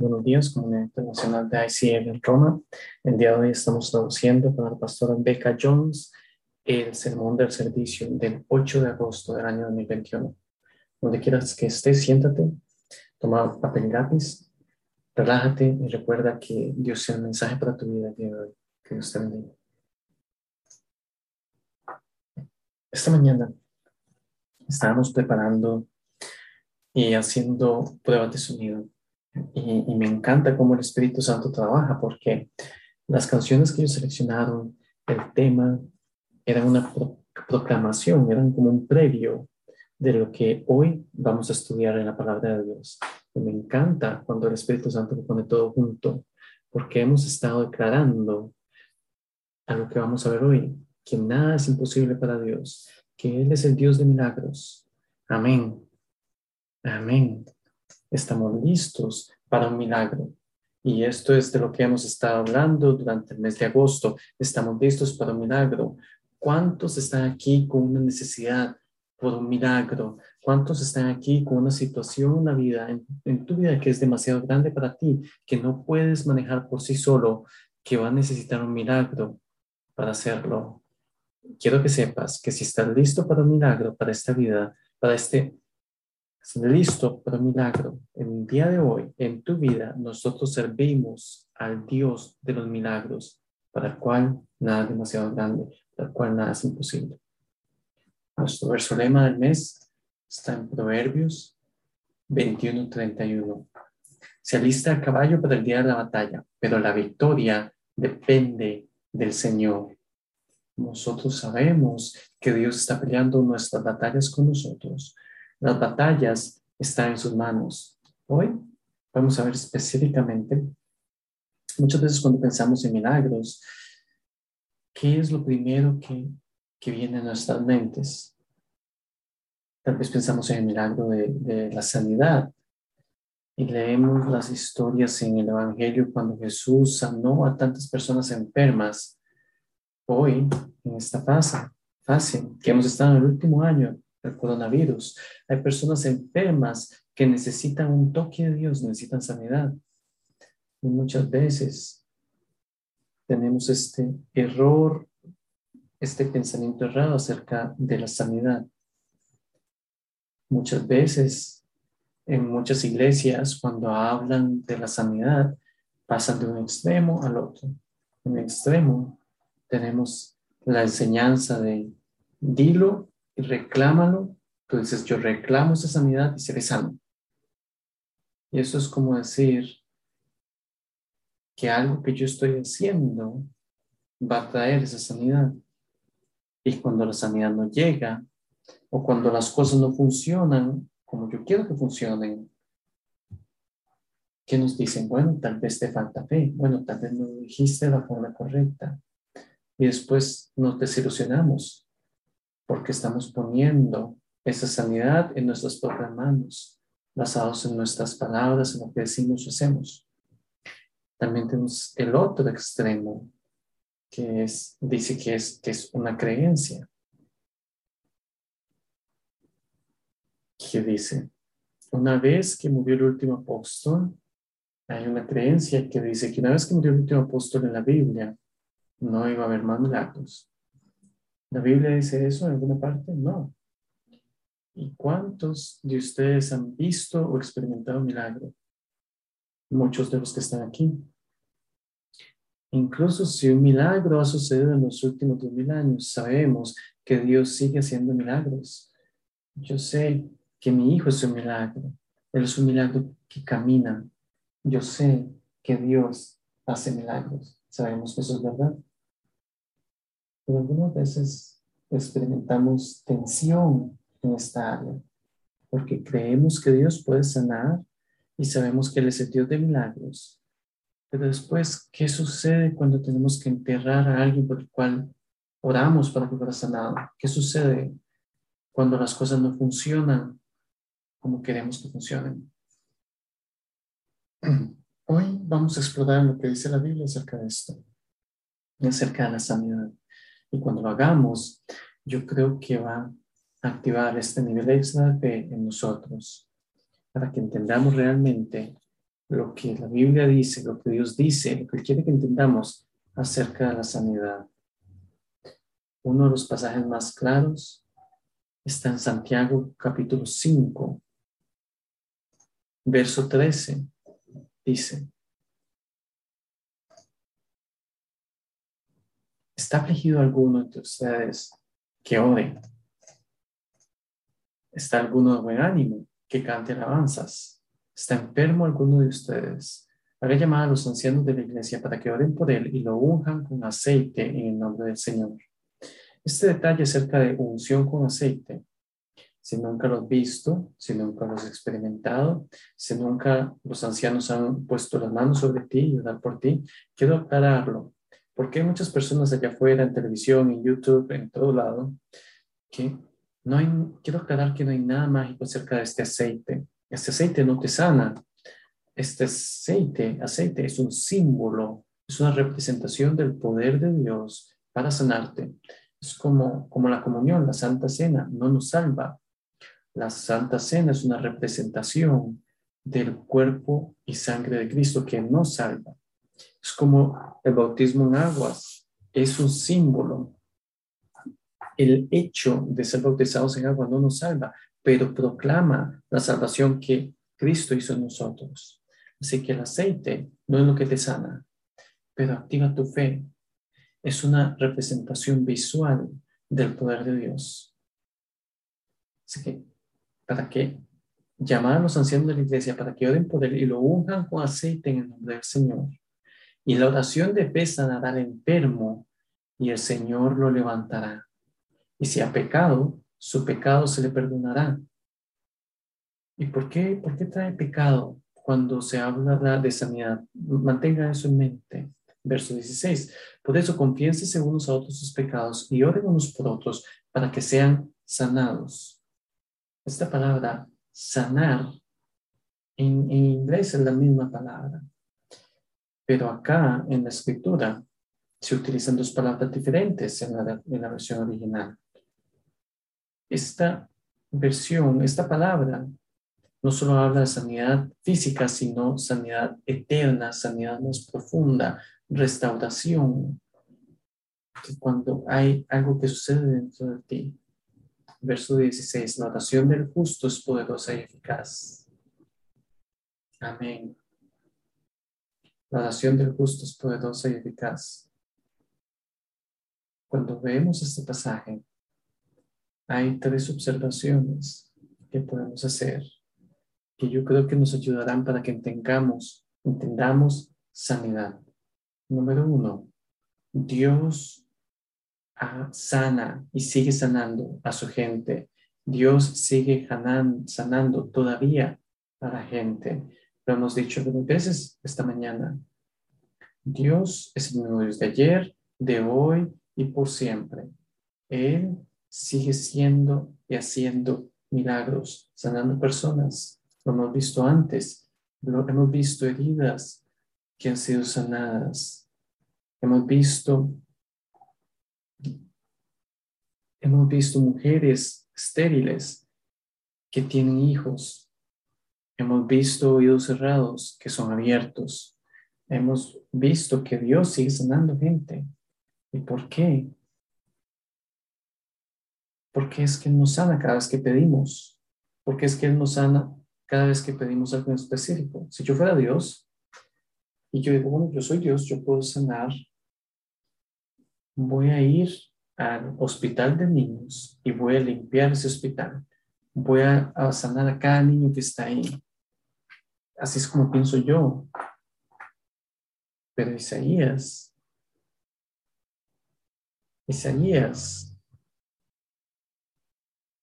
Buenos días, Comunidad Internacional de ICF en Roma. El día de hoy estamos traduciendo con la pastora Becca Jones el sermón del servicio del 8 de agosto del año 2021. Donde quieras que estés, siéntate, toma papel y lápiz, relájate y recuerda que Dios tiene un mensaje para tu vida el día de hoy. Que Dios te bendiga. Esta mañana estábamos preparando y haciendo pruebas de sonido y, me encanta cómo el Espíritu Santo trabaja, porque las canciones que ellos seleccionaron, el tema, eran una proclamación, eran como un previo de lo que hoy vamos a estudiar en la palabra de Dios. Y me encanta cuando el Espíritu Santo lo pone todo junto, porque hemos estado declarando a lo que vamos a ver hoy, que nada es imposible para Dios, que Él es el Dios de milagros. Amén. Amén estamos listos para un milagro. Y esto es de lo que hemos estado hablando durante el mes de agosto. Estamos listos para un milagro. ¿Cuántos están aquí con una necesidad por un milagro? ¿Cuántos están aquí con una situación, una vida en, tu vida que es demasiado grande para ti, que no puedes manejar por sí solo, que va a necesitar un milagro para hacerlo? Quiero que sepas que si estás listo para un milagro, para esta vida, para este listo para milagro. En el día de hoy, en tu vida, nosotros servimos al Dios de los milagros, para el cual nada es demasiado grande, para el cual nada es imposible. Nuestro verso lema del mes está en Proverbios 21:31. Se alista el caballo para el día de la batalla, pero la victoria depende del Señor. Nosotros sabemos que Dios está peleando nuestras batallas con nosotros las batallas están en sus manos. Hoy vamos a ver específicamente, muchas veces cuando pensamos en milagros, ¿qué es lo primero que, que viene a nuestras mentes? Tal vez pensamos en el milagro de, de la sanidad, y leemos las historias en el Evangelio cuando Jesús sanó a tantas personas enfermas. Hoy, en esta fase, fase que hemos estado en el último año, el coronavirus. Hay personas enfermas que necesitan un toque de Dios, necesitan sanidad. Y muchas veces tenemos este error, este pensamiento errado acerca de la sanidad. Muchas veces en muchas iglesias cuando hablan de la sanidad pasan de un extremo al otro. En un extremo tenemos la enseñanza de dilo reclámalo. Entonces yo reclamo esa sanidad y seré sano. Y eso es como decir que algo que yo estoy haciendo va a traer esa sanidad. Y cuando la sanidad no llega, o cuando las cosas no funcionan como yo quiero que funcionen, ¿qué nos dicen? Bueno, tal vez te falta fe, bueno, tal vez no dijiste de la forma correcta. Y después nos desilusionamos porque estamos poniendo esa sanidad en nuestras propias manos, basados en nuestras palabras, en lo que decimos y hacemos. También tenemos el otro extremo, que es, dice que es, que es una creencia. Que dice, una vez que murió el último apóstol, hay una creencia que dice que una vez que murió el último apóstol en la Biblia, no iba a haber más milagros. ¿La Biblia dice eso en alguna parte? No. ¿Y cuántos de ustedes han visto o experimentado un milagro? Muchos de los que están aquí. Incluso si un milagro ha sucedido en los últimos dos mil años, sabemos que Dios sigue haciendo milagros. Yo sé que mi hijo es un milagro. Él es un milagro que camina. Yo sé que Dios hace milagros. Sabemos que eso es verdad algunas veces experimentamos tensión en esta área, porque creemos que Dios puede sanar y sabemos que Él es el Dios de milagros. Pero después, ¿qué sucede cuando tenemos que enterrar a alguien por el cual oramos para que fuera sanado? ¿Qué sucede cuando las cosas no funcionan como queremos que funcionen? Hoy vamos a explorar lo que dice la Biblia acerca de esto, acerca de la sanidad. Y cuando lo hagamos, yo creo que va a activar este nivel extra de fe en nosotros para que entendamos realmente lo que la Biblia dice, lo que Dios dice, lo que quiere que entendamos acerca de la sanidad. Uno de los pasajes más claros está en Santiago capítulo 5, verso 13. Dice, ¿está afligido alguno de ustedes que ore? ¿Está alguno de buen ánimo que cante alabanzas? ¿Está enfermo alguno de ustedes? Haga llamar a los ancianos de la iglesia para que oren por él y lo unjan con aceite en el nombre del Señor. Este detalle acerca de unción con aceite, si nunca lo has visto, si nunca lo has experimentado, si nunca los ancianos han puesto las manos sobre ti y orar por ti, quiero aclararlo, porque hay muchas personas allá afuera, en televisión, en YouTube, en todo lado, que no hay, quiero aclarar que no hay nada mágico acerca de este aceite. Este aceite no te sana. Este aceite, aceite es un símbolo, es una representación del poder de Dios para sanarte. Es como, como la comunión, la Santa Cena, no nos salva. La Santa Cena es una representación del cuerpo y sangre de Cristo que nos salva. Es como el bautismo en aguas, es un símbolo. El hecho de ser bautizados en agua no nos salva, pero proclama la salvación que Cristo hizo en nosotros. Así que el aceite no es lo que te sana, pero activa tu fe, es una representación visual del poder de Dios. Así que, ¿para qué? Llamar a los ancianos de la iglesia para que oren por él y lo unjan con aceite en el nombre del Señor. Y la oración de fe sanará al enfermo y el Señor lo levantará. Y si ha pecado, su pecado se le perdonará. ¿Y por qué, por qué trae pecado cuando se habla de sanidad? Mantenga eso en mente. Verso 16. Por eso confiénsense unos a otros sus pecados y oren unos por otros para que sean sanados. Esta palabra sanar en, inglés es la misma palabra, pero acá en la escritura se utilizan dos palabras diferentes en la, en la versión original. Esta versión, esta palabra, no solo habla de sanidad física, sino sanidad eterna, sanidad más profunda, restauración, cuando hay algo que sucede dentro de ti. Verso 16, la oración del justo es poderosa y eficaz. Amén. La oración del justo es poderosa y eficaz. Cuando vemos este pasaje, hay tres observaciones que podemos hacer que yo creo que nos ayudarán para que entendamos, entendamos sanidad. Número uno, Dios sana y sigue sanando a su gente. Dios sigue sanando todavía a la gente. Lo hemos dicho varias veces esta mañana. Dios es el mismo Dios de ayer, de hoy y por siempre. Él sigue siendo y haciendo milagros, sanando personas. Lo hemos visto antes. Lo hemos visto heridas que han sido sanadas Hemos visto, hemos visto mujeres estériles que tienen hijos. Hemos visto oídos cerrados que son abiertos. Hemos visto que Dios sigue sanando gente. ¿Y por qué? Porque es que Él nos sana cada vez que pedimos. Porque es que Él nos sana cada vez que pedimos algo en específico. Si yo fuera Dios y yo digo, bueno, yo soy Dios, yo puedo sanar voy a ir al hospital de niños y voy a limpiar ese hospital. Voy a, sanar a cada niño que está ahí. Así es como pienso yo. Pero Isaías, Isaías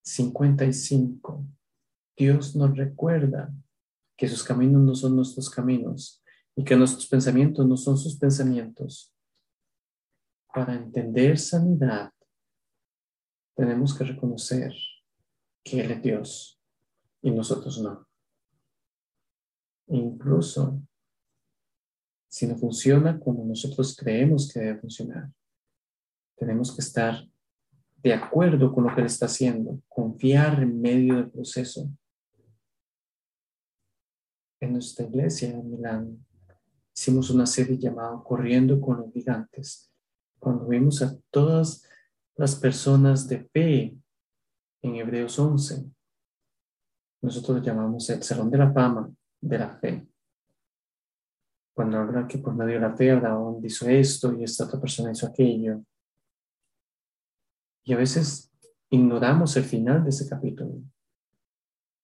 55, Dios nos recuerda que sus caminos no son nuestros caminos y que nuestros pensamientos no son sus pensamientos para entender sanidad, tenemos que reconocer que Él es Dios y nosotros no. Incluso si no funciona como nosotros creemos que debe funcionar, tenemos que estar de acuerdo con lo que Él está haciendo, confiar en medio del proceso. en nuestra iglesia en Milán, hicimos una serie llamada Corriendo con los Gigantes, cuando vimos a todas las personas de fe en Hebreos 11. Nosotros lo llamamos el Salón de la Fama de la Fe. Cuando habla que por medio de la fe Abraham hizo esto y esta otra persona hizo aquello. Y a veces ignoramos el final de ese capítulo,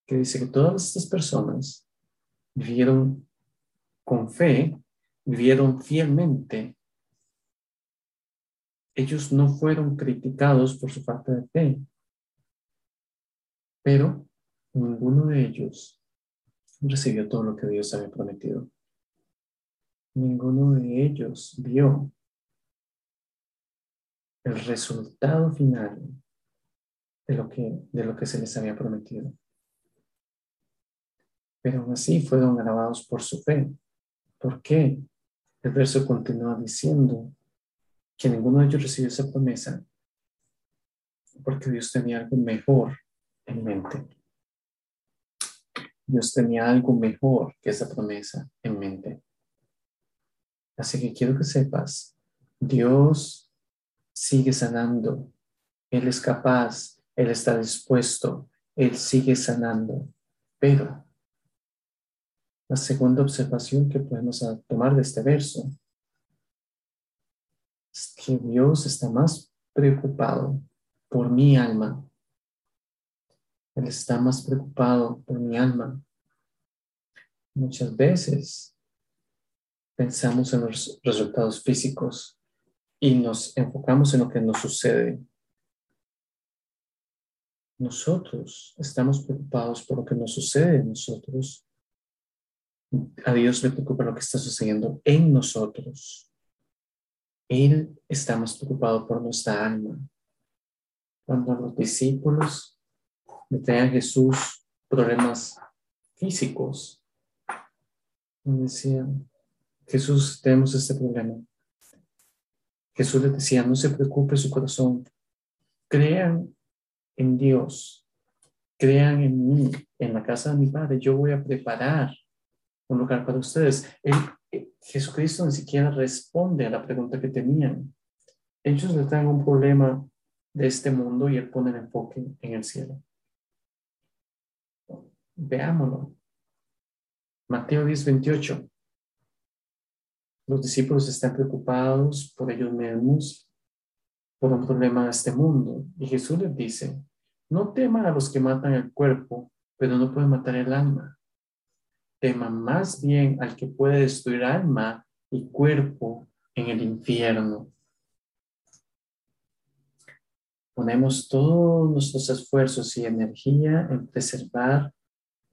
que dice que todas estas personas vivieron con fe, vivieron fielmente. Ellos no fueron criticados por su falta de fe, pero ninguno de ellos recibió todo lo que Dios había prometido. Ninguno de ellos vio el resultado final de lo que, de lo que se les había prometido. Pero aún así fueron alabados por su fe. ¿Por qué? El verso continúa diciendo que ninguno de ellos recibió esa promesa porque Dios tenía algo mejor en mente. Dios tenía algo mejor que esa promesa en mente. Así que quiero que sepas, Dios sigue sanando. Él es capaz, Él está dispuesto, Él sigue sanando. Pero la segunda observación que podemos tomar de este verso es que Dios está más preocupado por mi alma. Él está más preocupado por mi alma. Muchas veces pensamos en los resultados físicos y nos enfocamos en lo que nos sucede. Nosotros estamos preocupados por lo que nos sucede en nosotros a Dios le preocupa lo que está sucediendo en nosotros. Él está más preocupado por nuestra alma. Cuando los discípulos le traían a Jesús problemas físicos, decían, Jesús, tenemos este problema. Jesús les decía, no se preocupe su corazón, crean en Dios, crean en mí, en la casa de mi Padre, yo voy a preparar un lugar para ustedes. Eh, Jesucristo ni siquiera responde a la pregunta que tenían. Ellos le traen un problema de este mundo y él pone el enfoque en el cielo. Veámoslo. Mateo 10, 28. Los discípulos están preocupados por ellos mismos, por un problema de este mundo. Y Jesús les dice, no teman a los que matan el cuerpo, pero no pueden matar el alma tema más bien al que puede destruir alma y cuerpo en el infierno. Ponemos todos nuestros esfuerzos y energía en preservar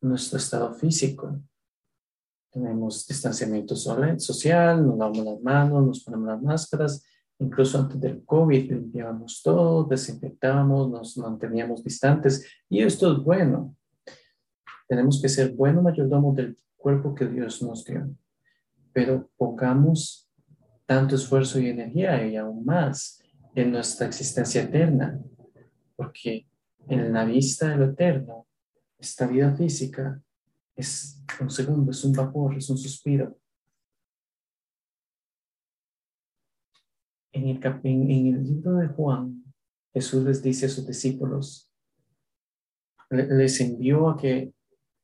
nuestro estado físico. Tenemos distanciamiento social, nos lavamos las manos, nos ponemos las máscaras. Incluso antes del COVID limpiábamos todo, desinfectábamos, nos manteníamos distantes y esto es bueno. Tenemos que ser buenos mayordomos del cuerpo que Dios nos dio, pero pongamos tanto esfuerzo y energía y aún más en nuestra existencia eterna, porque en la vista de lo eterno, esta vida física es un segundo, es un vapor, es un suspiro. En el, en el libro de Juan, Jesús les dice a sus discípulos, les envió a que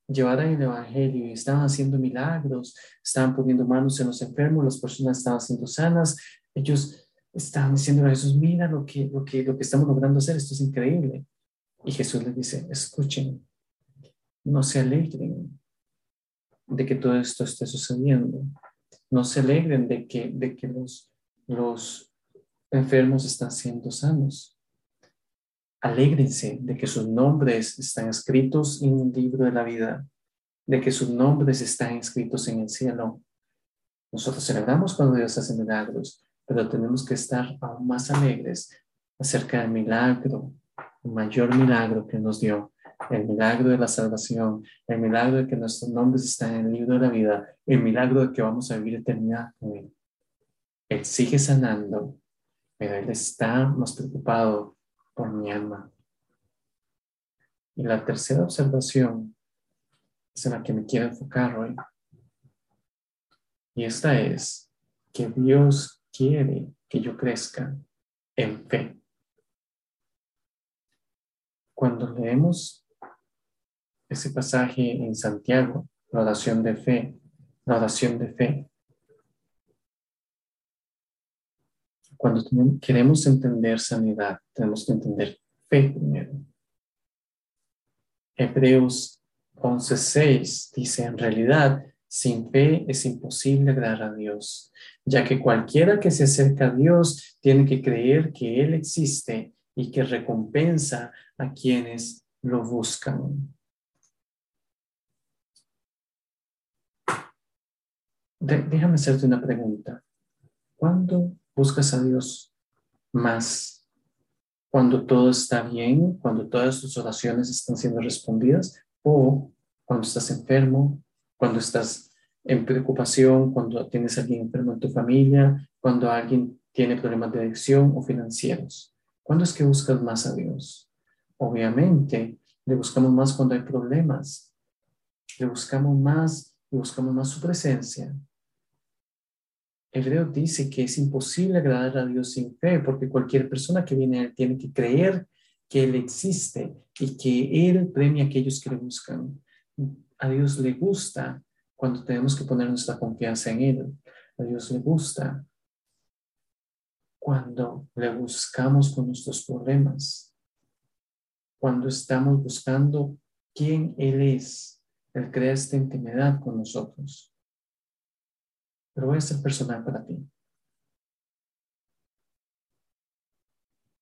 llevaran el Evangelio y estaban haciendo milagros, estaban poniendo manos en los enfermos, las personas estaban siendo sanas, ellos estaban diciendo a Jesús, mira lo que, lo que, lo que estamos logrando hacer, esto es increíble. Y Jesús les dice, escuchen, no se alegren de que todo esto esté sucediendo, no se alegren de que, de que los, los enfermos están siendo sanos. Alégrense de que sus nombres están escritos en el libro de la vida, de que sus nombres están escritos en el cielo. Nosotros celebramos cuando Dios hace milagros, pero tenemos que estar aún más alegres acerca del milagro, el mayor milagro que nos dio, el milagro de la salvación, el milagro de que nuestros nombres están en el libro de la vida, el milagro de que vamos a vivir eternidad con Él. Él sigue sanando, pero Él está más preocupado por mi alma. Y la tercera observación es en la que me quiero enfocar hoy. Y esta es que Dios quiere que yo crezca en fe. Cuando leemos ese pasaje en Santiago, la oración de fe, la oración de fe, cuando queremos entender sanidad, tenemos que entender fe primero. Hebreos 11:6 dice, en realidad, sin fe es imposible agradar a Dios, ya que cualquiera que se acerca a Dios tiene que creer que Él existe y que recompensa a quienes lo buscan. Déjame hacerte una pregunta. ¿Cuándo buscas a Dios más? ¿Cuando todo está bien? ¿Cuando todas tus oraciones están siendo respondidas? ¿O cuando estás enfermo? ¿Cuando estás en preocupación? ¿Cuando tienes a alguien enfermo en tu familia? ¿Cuando alguien tiene problemas de adicción o financieros? ¿Cuándo es que buscas más a Dios? Obviamente, le buscamos más cuando hay problemas. Le buscamos más y buscamos más su presencia. Hebreo dice que es imposible agradar a Dios sin fe, porque cualquier persona que viene a Él tiene que creer que Él existe y que Él premia a aquellos que le buscan. A Dios le gusta cuando tenemos que poner nuestra confianza en Él. A Dios le gusta cuando le buscamos con nuestros problemas, cuando estamos buscando quién Él es. Él crea esta intimidad con nosotros. Pero voy a ser personal para ti.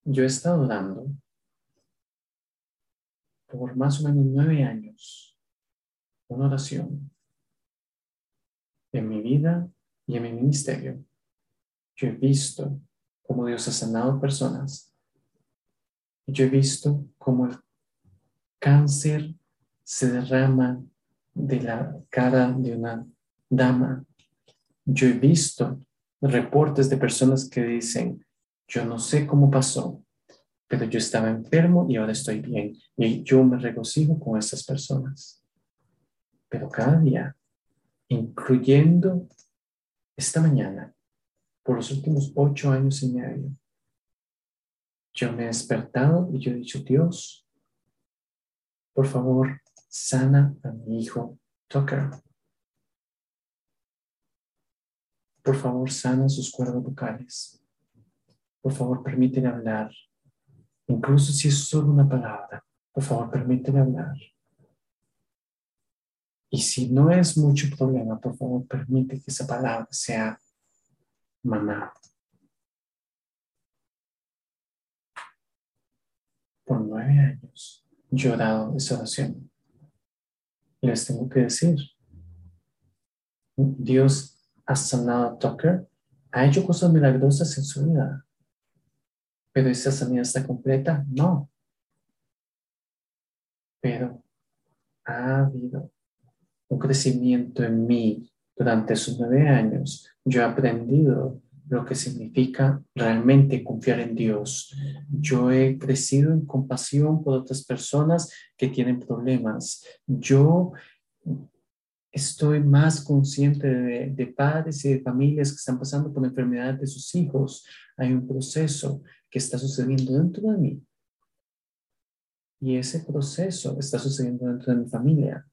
Yo he estado dando por más o menos nueve años una oración en mi vida y en mi ministerio. Yo he visto cómo Dios ha sanado personas. Yo he visto cómo el cáncer se derrama de la cara de una dama. Yo he visto reportes de personas que dicen, yo no sé cómo pasó, pero yo estaba enfermo y ahora estoy bien. Y yo me regocijo con esas personas. Pero cada día, incluyendo esta mañana, por los últimos ocho años y medio, yo me he despertado y yo he dicho, Dios, por favor, sana a mi hijo Tucker. Por favor, sana sus cuerdas vocales. Por favor, permítele hablar. Incluso si es solo una palabra, por favor, permítele hablar. Y si no es mucho problema, por favor, permite que esa palabra sea mamá. Por nueve años yo he dado esa oración. Les tengo que decir, Dios ha sanado a Tucker, ha hecho cosas milagrosas en su vida. Pero esa sanidad está completa, no. Pero ha habido un crecimiento en mí durante esos nueve años, yo he aprendido lo que significa realmente confiar en Dios. Yo he crecido en compasión por otras personas que tienen problemas. Yo estoy más consciente de, padres y de familias que están pasando por la enfermedad de sus hijos. Hay un proceso que está sucediendo dentro de mí. Y ese proceso está sucediendo dentro de mi familia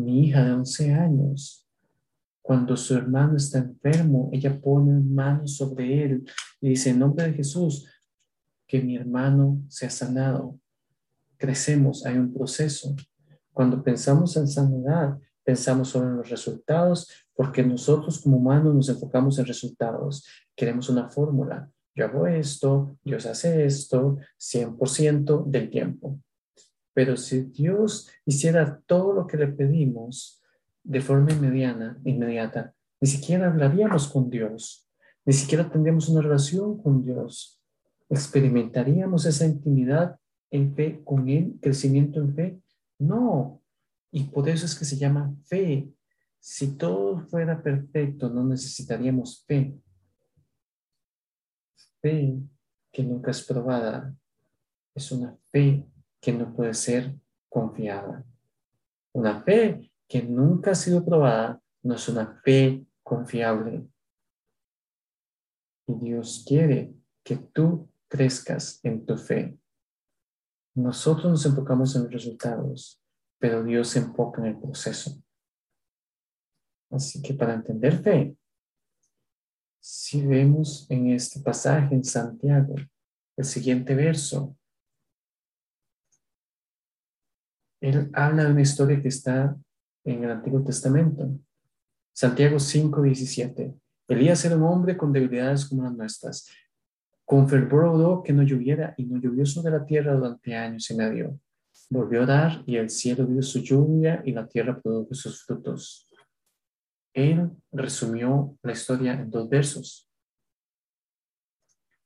mi hija de 11 años, cuando su hermano está enfermo, ella pone manos sobre él y dice, en nombre de Jesús, que mi hermano sea sanado. Crecemos, hay un proceso. Cuando pensamos en sanidad, pensamos solo en los resultados, porque nosotros como humanos nos enfocamos en resultados. Queremos una fórmula. Yo hago esto, Dios hace esto, 100% del tiempo. Pero si Dios hiciera todo lo que le pedimos de forma inmediata, inmediata, ni siquiera hablaríamos con Dios, ni siquiera tendríamos una relación con Dios. Experimentaríamos esa intimidad en fe con Él, crecimiento en fe. No. Y por eso es que se llama fe. Si todo fuera perfecto, no necesitaríamos fe. Fe que nunca es probada es una fe que no puede ser confiada. Una fe que nunca ha sido probada no es una fe confiable. Y Dios quiere que tú crezcas en tu fe. Nosotros nos enfocamos en los resultados, pero Dios se enfoca en el proceso. Así que para entender fe, si vemos en este pasaje en Santiago, el siguiente verso, él habla de una historia que está en el Antiguo Testamento. Santiago 5:17. Elías era un hombre con debilidades como las nuestras. Con fervor que no lloviera y no llovió sobre la tierra durante años y medio. Volvió a dar y el cielo dio su lluvia y la tierra produjo sus frutos. Él resumió la historia en dos versos.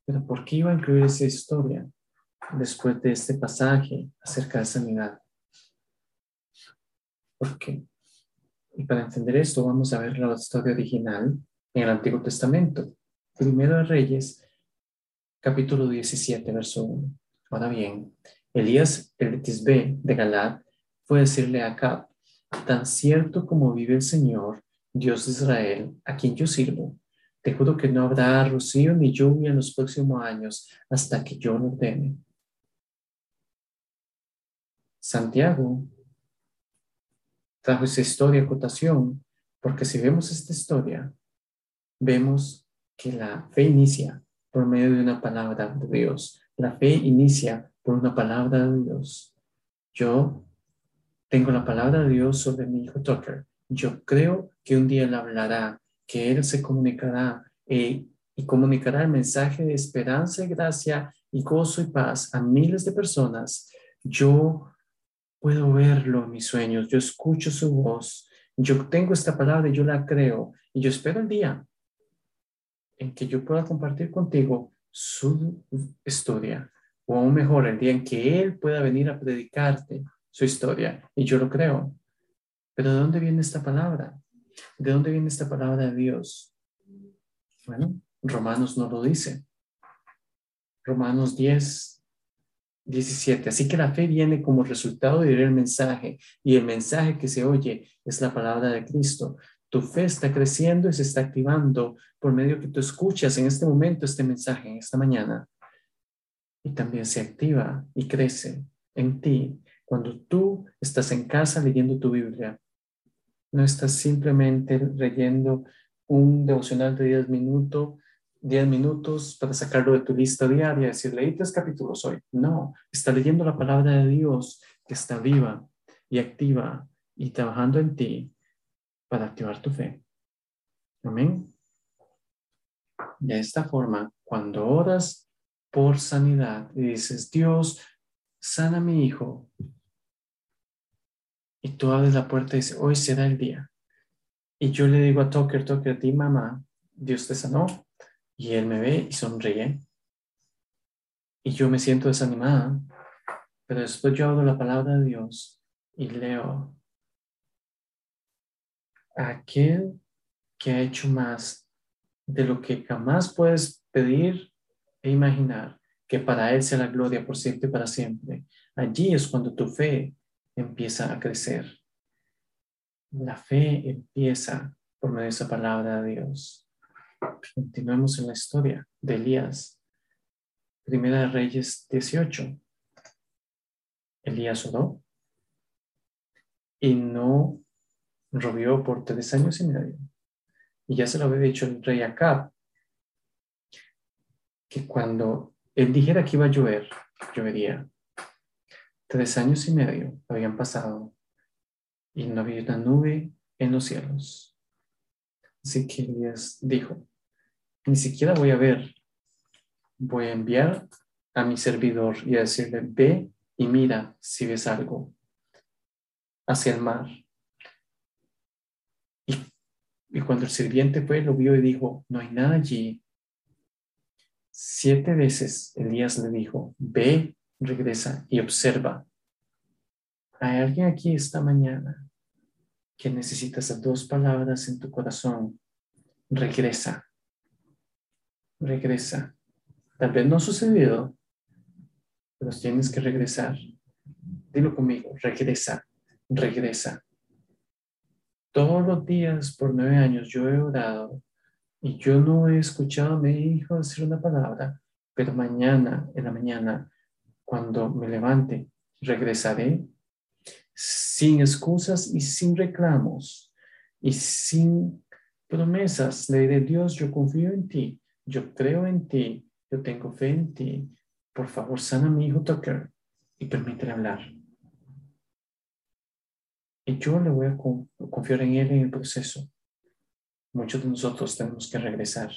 Pero ¿por qué iba a incluir esa historia después de este pasaje acerca de sanidad? ¿Por qué? Y para entender esto, vamos a ver la historia original en el Antiguo Testamento. Primero de Reyes, capítulo 17, verso 1. Ahora bien, Elías, el Tisbe de Galad, fue a decirle a Acab, tan cierto como vive el Señor, Dios de Israel, a quien yo sirvo, te juro que no habrá rocío ni lluvia en los próximos años hasta que yo lo ordene. Santiago trajo esa historia a cotación, porque si vemos esta historia, vemos que la fe inicia por medio de una palabra de Dios. La fe inicia por una palabra de Dios. Yo tengo la palabra de Dios sobre mi hijo Tucker yo creo que un día Él hablará, que Él se comunicará eh, y comunicará el mensaje de esperanza y gracia y gozo y paz a miles de personas. Yo puedo verlo en mis sueños, yo escucho su voz, yo tengo esta palabra y yo la creo y yo espero el día en que yo pueda compartir contigo su historia o aún mejor el día en que Él pueda venir a predicarte su historia y yo lo creo. Pero ¿de dónde viene esta palabra? ¿De dónde viene esta palabra de Dios? Bueno, Romanos no lo dice. Romanos 10, 17. Así que la fe viene como resultado de oír el mensaje y el mensaje que se oye es la palabra de Cristo. Tu fe está creciendo y se está activando por medio que tú escuchas en este momento este mensaje, en esta mañana. Y también se activa y crece en ti cuando tú estás en casa leyendo tu Biblia no estás simplemente leyendo un devocional de 10 minutos, 10 minutos para sacarlo de tu lista diaria, decir, leí tres capítulos hoy. No, está leyendo la palabra de Dios que está viva y activa y trabajando en ti para activar tu fe. Amén. De esta forma, cuando oras por sanidad y dices, Dios, sana a mi hijo, y tú abres la puerta y dices, hoy será el día. Y yo le digo a Tucker, Tucker, a ti mamá, Dios te sanó. Y él me ve y sonríe. Y yo me siento desanimada. Pero después yo abro la palabra de Dios y leo, aquel que ha hecho más de lo que jamás puedes pedir e imaginar, que para Él sea la gloria por siempre y para siempre. Allí es cuando tu fe empieza a crecer. La fe empieza por medio de esa palabra de Dios. Continuemos en la historia de Elías. Primera de Reyes 18. Elías oró y no robió por tres años y medio. Y ya se lo había dicho el rey Acab, que cuando él dijera que iba a llover, llovería. Tres años y medio habían pasado y no había una nube en los cielos. Así que Elías dijo, ni siquiera voy a ver, voy a enviar a mi servidor y a decirle, ve y mira si ves algo hacia el mar. Y, cuando el sirviente fue, lo vio y dijo, no hay nada allí. Siete veces Elías le dijo, ve regresa y observa. Hay alguien aquí esta mañana que necesita esas dos palabras en tu corazón. Regresa. Regresa. Tal vez no ha sucedido, pero tienes que regresar. Dilo conmigo, regresa. regresa. Todos los días por nueve años yo he orado y yo no he escuchado a mi hijo decir una palabra, pero mañana, en la mañana, cuando me levante, regresaré sin excusas y sin reclamos y sin promesas. Le diré, Dios, yo confío en ti, yo creo en ti, yo tengo fe en ti. Por favor, sana a mi hijo Tucker y permítele hablar. Y yo le voy a confiar en él en el proceso. Muchos de nosotros tenemos que regresar.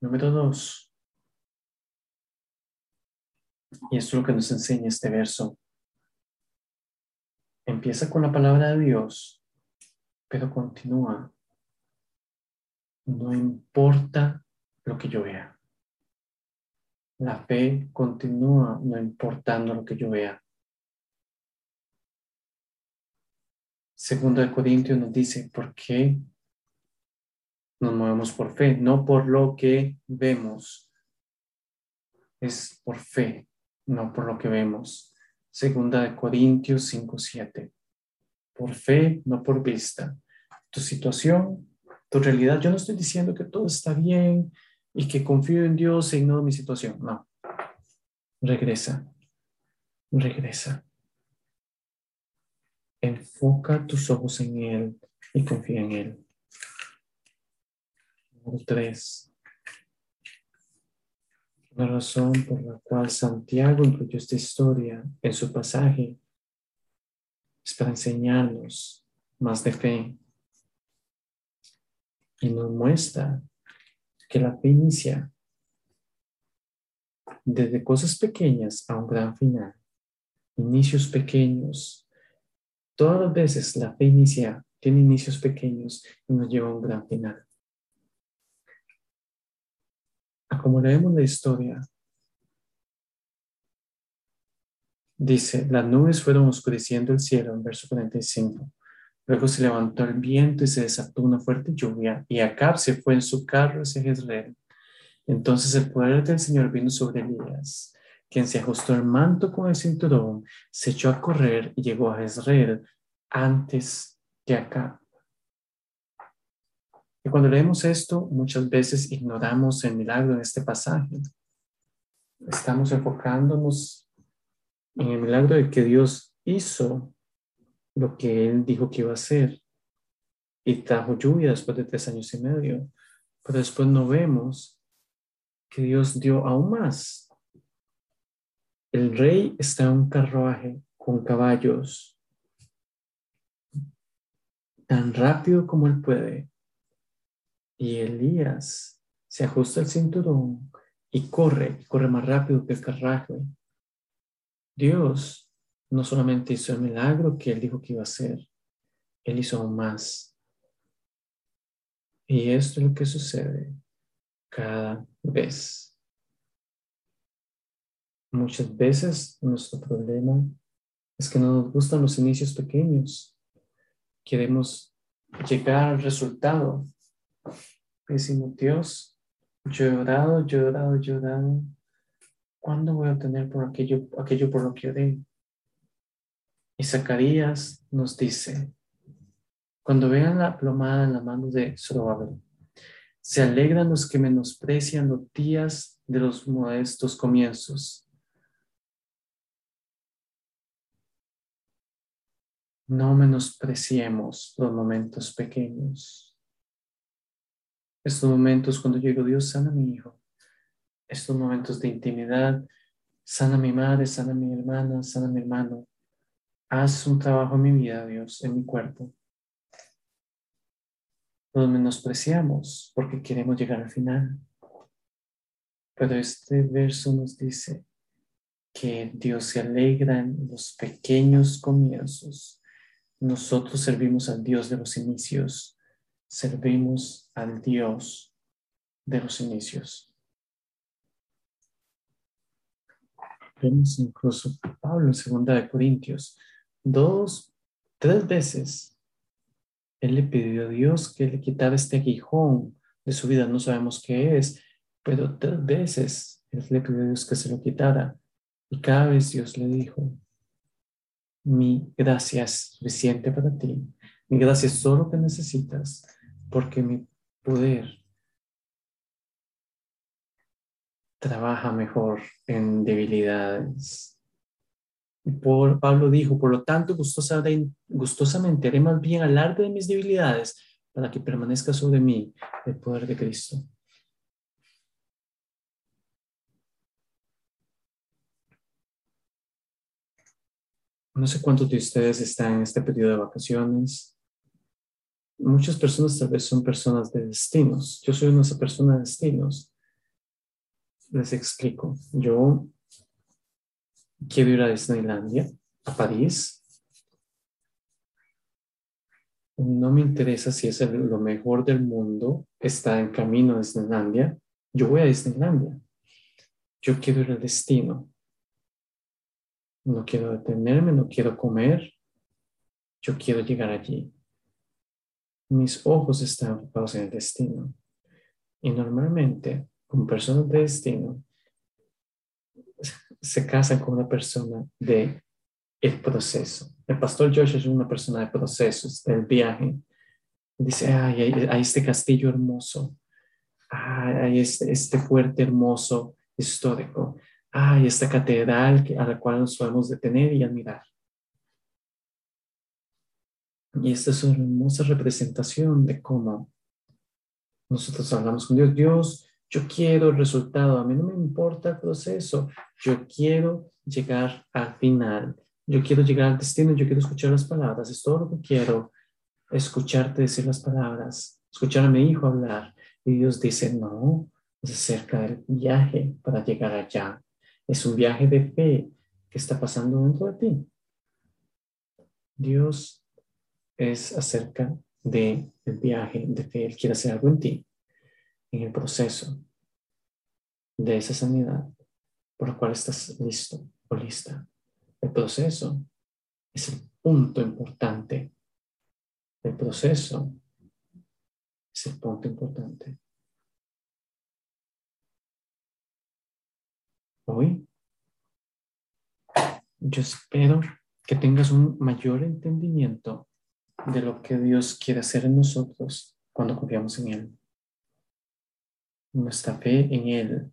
Número dos. Y esto es lo que nos enseña este verso. Empieza con la palabra de Dios, pero continúa. No importa lo que yo vea. La fe continúa no importando lo que yo vea. Segundo de Corintios nos dice, ¿por qué nos movemos por fe? No por lo que vemos. Es por fe, no por lo que vemos. Segunda de Corintios 5:7. Por fe, no por vista. Tu situación, tu realidad, yo no estoy diciendo que todo está bien y que confío en Dios e ignoro mi situación. No. Regresa. Regresa. Enfoca tus ojos en Él y confía en Él. Número tres. La razón por la cual Santiago incluyó esta historia en su pasaje es para enseñarnos más de fe y nos muestra que la fe inicia desde cosas pequeñas a un gran final, inicios pequeños Todas las veces la fe inicia, tiene inicios pequeños y nos lleva a un gran final. Como leemos la historia, dice, las nubes fueron oscureciendo el cielo en verso 45. Luego se levantó el viento y se desató una fuerte lluvia, y Acab se fue en su carro hacia Jezreel. Entonces el poder del Señor vino sobre Elías, quien se ajustó el manto con el cinturón, se echó a correr y llegó a Jezreel antes que acá. Cuando leemos esto, muchas veces ignoramos el milagro en este pasaje. Estamos enfocándonos en el milagro de que Dios hizo lo que Él dijo que iba a hacer y trajo lluvia después de tres años y medio. Pero después no vemos que Dios dio aún más el rey está en un carruaje con caballos tan rápido como él puede. Y Elías se ajusta el cinturón y corre, corre más rápido que el carruaje. Dios no solamente hizo el milagro que él dijo que iba a hacer, él hizo aún más. Y esto es lo que sucede cada vez Muchas veces nuestro problema es que no nos gustan los inicios pequeños. Queremos llegar al resultado. Decimos, Dios, yo he orado, yo he orado, yo he orado. ¿Cuándo voy a obtener por aquello, aquello por lo que oré? Y Zacarías nos dice, cuando vean la plomada en la mano de Zorobabel, se alegran los que menosprecian los días de los modestos comienzos No menospreciemos los momentos pequeños. Estos momentos cuando yo digo, Dios, sana a mi hijo. Estos momentos de intimidad, sana a mi madre, sana a mi hermana, sana a mi hermano. Haz un trabajo en mi vida, Dios, en mi cuerpo. Los menospreciamos porque queremos llegar al final. Pero este verso nos dice que Dios se alegra en los pequeños comienzos nosotros servimos al Dios de los inicios, servimos al Dios de los inicios. Vemos incluso Pablo en segunda de Corintios, dos, tres veces, él le pidió a Dios que le quitara este aguijón de su vida, no sabemos qué es, pero tres veces él le pidió a Dios que se lo quitara y cada vez Dios le dijo, mi gracia es suficiente para ti. Mi gracia es todo lo que necesitas, porque mi poder trabaja mejor en debilidades. Por, Pablo dijo, por lo tanto, gustosamente haré más bien alarde de mis debilidades para que permanezca sobre mí el poder de Cristo. No sé cuántos de ustedes están en este periodo de vacaciones. Muchas personas tal vez son personas de destinos. Yo soy una persona de destinos. Les explico. Yo quiero ir a Disneylandia, a París. No me interesa si es lo mejor del mundo, está en camino a Disneylandia. Yo voy a Disneylandia. Yo quiero ir al destino no quiero detenerme, no quiero comer, yo quiero llegar allí. Mis ojos están enfocados en el destino. Y normalmente, con personas de destino, se casan con una persona de el proceso. El pastor Josh es una persona de procesos, del viaje. Dice, ay, hay, este castillo hermoso, hay este, este fuerte hermoso histórico, ay, esta catedral a la cual nos podemos detener y admirar. Y esta es una hermosa representación de cómo nosotros hablamos con Dios. Dios, yo quiero el resultado, a mí no me importa el proceso, yo quiero llegar al final, yo quiero llegar al destino, yo quiero escuchar las palabras, es todo lo que quiero, escucharte decir las palabras, escuchar a mi hijo hablar. Y Dios dice, no, es acerca del viaje para llegar allá. Es un viaje de fe que está pasando dentro de ti. Dios es acerca del viaje de fe. Él quiere hacer algo en ti, en el proceso de esa sanidad por la cual estás listo o lista. El proceso es el punto importante. El proceso es el punto importante. hoy. Yo espero que tengas un mayor entendimiento de lo que Dios quiere hacer en nosotros cuando confiamos en Él. Nuestra fe en Él,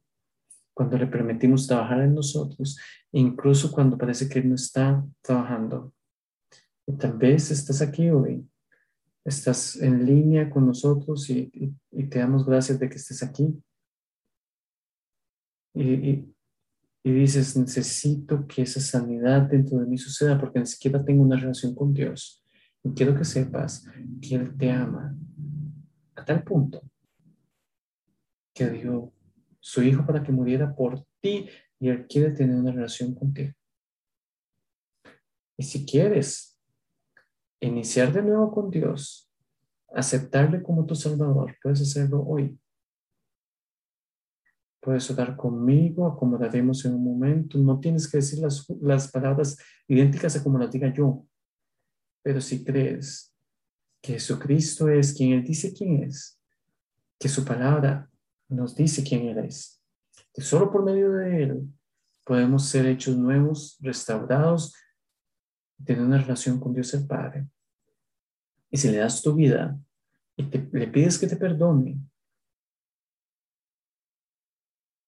cuando le permitimos trabajar en nosotros, incluso cuando parece que Él no está trabajando. Y tal vez estás aquí hoy, estás en línea con nosotros y, te damos gracias de que estés aquí. y, y dices, necesito que esa sanidad dentro de mí suceda porque ni siquiera tengo una relación con Dios. Y quiero que sepas que Él te ama a tal punto que dio su Hijo para que muriera por ti y Él quiere tener una relación contigo. Y si quieres iniciar de nuevo con Dios, aceptarle como tu Salvador, puedes hacerlo hoy. Puedes orar conmigo, acomodaremos en un momento. No tienes que decir las, las palabras idénticas a como las diga yo. Pero si crees que Jesucristo es quien Él dice quién es, que su palabra nos dice quién Él es, que solo por medio de Él podemos ser hechos nuevos, restaurados, tener una relación con Dios el Padre. Y si le das tu vida y le pides que te perdone,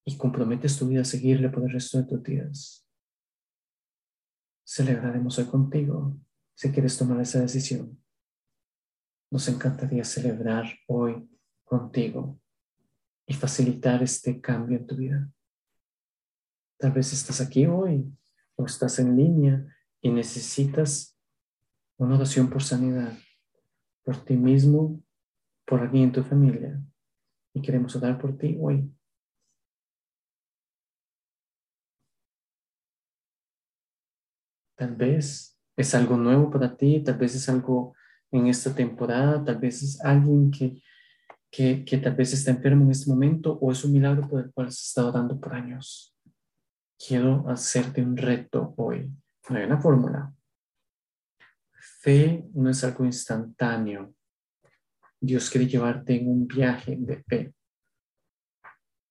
y comprometes tu vida a seguirle por el resto de tus días. Celebraremos hoy contigo si quieres tomar esa decisión. Nos encantaría celebrar hoy contigo y facilitar este cambio en tu vida. Tal vez estás aquí hoy o estás en línea y necesitas una oración por sanidad, por ti mismo, por alguien en tu familia. Y queremos orar por ti hoy. Tal vez es algo nuevo para ti, tal vez es algo en esta temporada, tal vez es alguien que, que, que tal vez está enfermo en este momento o es un milagro por el cual has estado dando por años. Quiero hacerte un reto hoy. No hay una fórmula. Fe no es algo instantáneo. Dios quiere llevarte en un viaje de fe.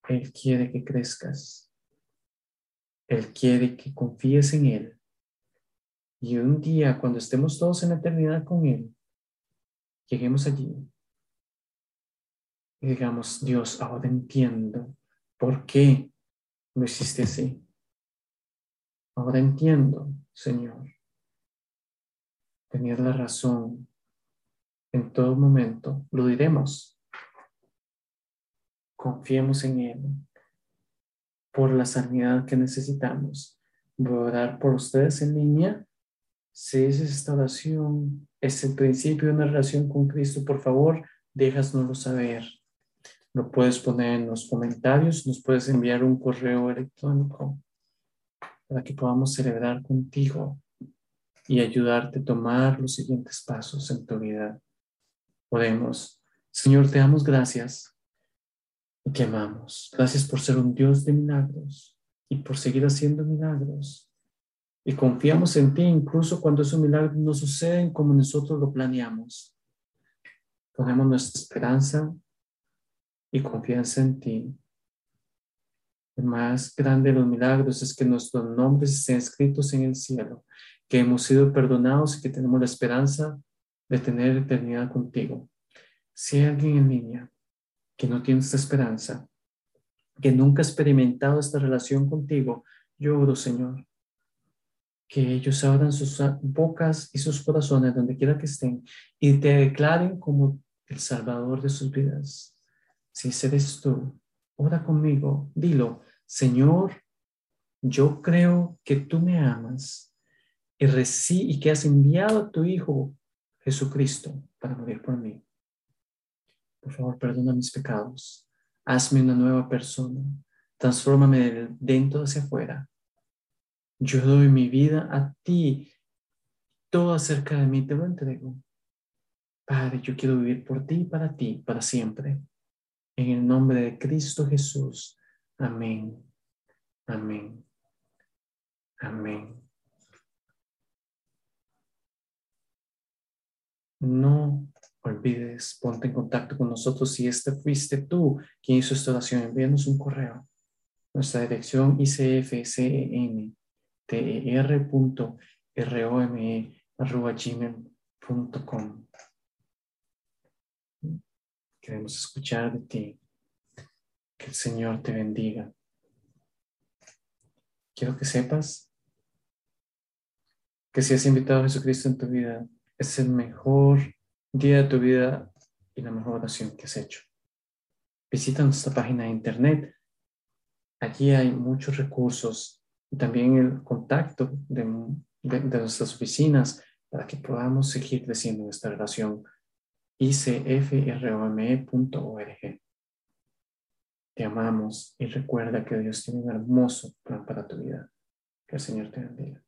Él quiere que crezcas. Él quiere que confíes en Él Y un día, cuando estemos todos en la eternidad con Él, lleguemos allí y digamos, Dios, ahora entiendo por qué lo hiciste así. Ahora entiendo, Señor. Tenías la razón. En todo momento lo diremos. Confiemos en Él por la sanidad que necesitamos. Voy a orar por ustedes en línea. Si es esta oración, es el principio de una relación con Cristo, por favor, déjanoslo saber. Lo puedes poner en los comentarios, nos puedes enviar un correo electrónico para que podamos celebrar contigo y ayudarte a tomar los siguientes pasos en tu vida. Podemos. Señor, te damos gracias y te amamos. Gracias por ser un Dios de milagros y por seguir haciendo milagros. Y confiamos en ti incluso cuando esos milagros no suceden como nosotros lo planeamos. Ponemos nuestra esperanza y confianza en ti. El más grande de los milagros es que nuestros nombres estén escritos en el cielo, que hemos sido perdonados y que tenemos la esperanza de tener eternidad contigo. Si hay alguien en línea que no tiene esta esperanza, que nunca ha experimentado esta relación contigo, yo oro, Señor, que ellos abran sus bocas y sus corazones donde quiera que estén y te declaren como el Salvador de sus vidas. Si eres tú, ora conmigo, dilo, Señor, yo creo que tú me amas y, y que has enviado a tu Hijo Jesucristo para morir por mí. Por favor, perdona mis pecados. Hazme una nueva persona. Transfórmame de dentro hacia afuera. Yo doy mi vida a ti. Todo acerca de mí te lo entrego. Padre, yo quiero vivir por ti y para ti, para siempre. En el nombre de Cristo Jesús. Amén. Amén. Amén. No olvides, ponte en contacto con nosotros si este fuiste tú quien hizo esta oración. Envíanos un correo. Nuestra dirección icfcenter.rom.gmail.com Queremos escuchar de ti. Que el Señor te bendiga. Quiero que sepas que si has invitado a Jesucristo en tu vida, es el mejor día de tu vida y la mejor oración que has hecho. Visita nuestra página de internet. Allí hay muchos recursos también el contacto de, nuestras oficinas para que podamos seguir creciendo nuestra relación icfrome.org. Te amamos y recuerda que Dios tiene un hermoso plan para tu vida. Que el Señor te bendiga.